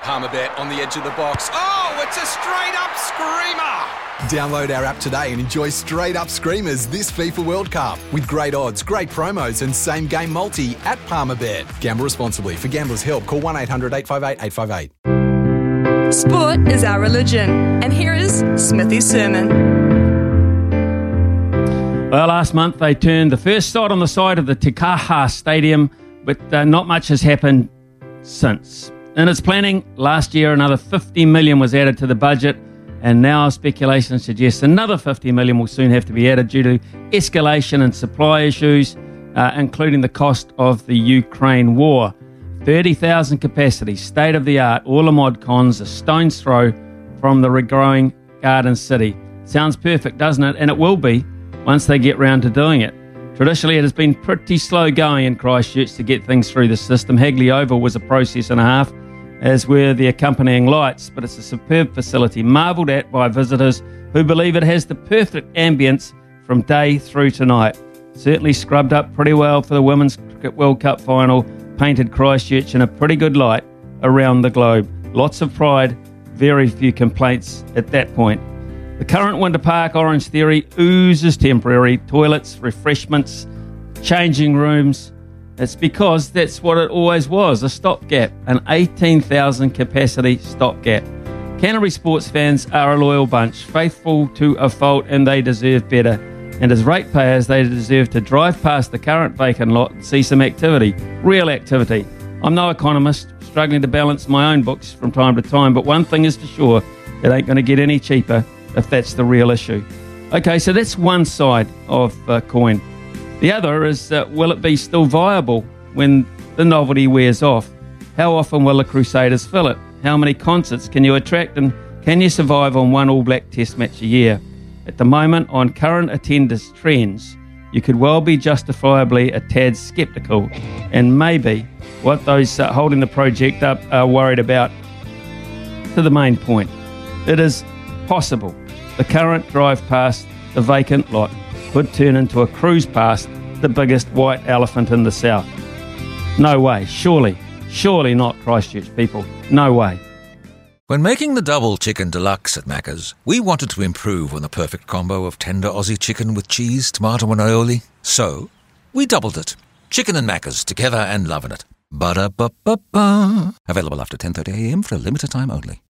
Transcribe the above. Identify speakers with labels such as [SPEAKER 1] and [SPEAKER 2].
[SPEAKER 1] Palmerbet on the edge of the box. Oh, it's a straight up screamer!
[SPEAKER 2] Download our app today and enjoy straight up screamers this FIFA World Cup with great odds, great promos, and same game multi at Palmerbet. Gamble responsibly. For gamblers' help, call 1 800 858 858.
[SPEAKER 3] Sport is our religion, and here is Smithy's sermon.
[SPEAKER 4] Well, last month they turned the first sod on the side of the Te Kaha Stadium, but uh, not much has happened since. In its planning, last year another 50 million was added to the budget, and now speculation suggests another 50 million will soon have to be added due to escalation and supply issues, uh, including the cost of the Ukraine war. 30,000 capacity, state of the art, all mod cons, a stone's throw from the regrowing Garden City. Sounds perfect, doesn't it? And it will be once they get round to doing it. Traditionally, it has been pretty slow going in Christchurch to get things through the system. Hagley Oval was a process and a half, as were the accompanying lights, but it's a superb facility, marvelled at by visitors who believe it has the perfect ambience from day through to night. Certainly scrubbed up pretty well for the Women's Cricket World Cup final, painted Christchurch in a pretty good light around the globe. Lots of pride, very few complaints at that point. The current Winter Park Orange Theory oozes temporary toilets, refreshments, changing rooms. It's because that's what it always was a stopgap, an 18,000 capacity stopgap. Canterbury sports fans are a loyal bunch, faithful to a fault, and they deserve better. And as ratepayers, they deserve to drive past the current vacant lot and see some activity, real activity. I'm no economist, struggling to balance my own books from time to time, but one thing is for sure it ain't going to get any cheaper if that's the real issue. Okay, so that's one side of uh, coin. The other is uh, will it be still viable when the novelty wears off? How often will the Crusaders fill it? How many concerts can you attract and can you survive on one All Black Test match a year? At the moment, on current attendance trends, you could well be justifiably a tad sceptical, and maybe what those uh, holding the project up are worried about. To the main point, it is possible the current drive past the vacant lot could turn into a cruise past the biggest white elephant in the south. No way, surely, surely not Christchurch people. No way.
[SPEAKER 5] When making the double chicken deluxe at Macca's, we wanted to improve on the perfect combo of tender Aussie chicken with cheese, tomato, and aioli. So, we doubled it. Chicken and Macca's together and loving it. Ba-da-ba-ba-ba. Available after 10.30am for a limited time only.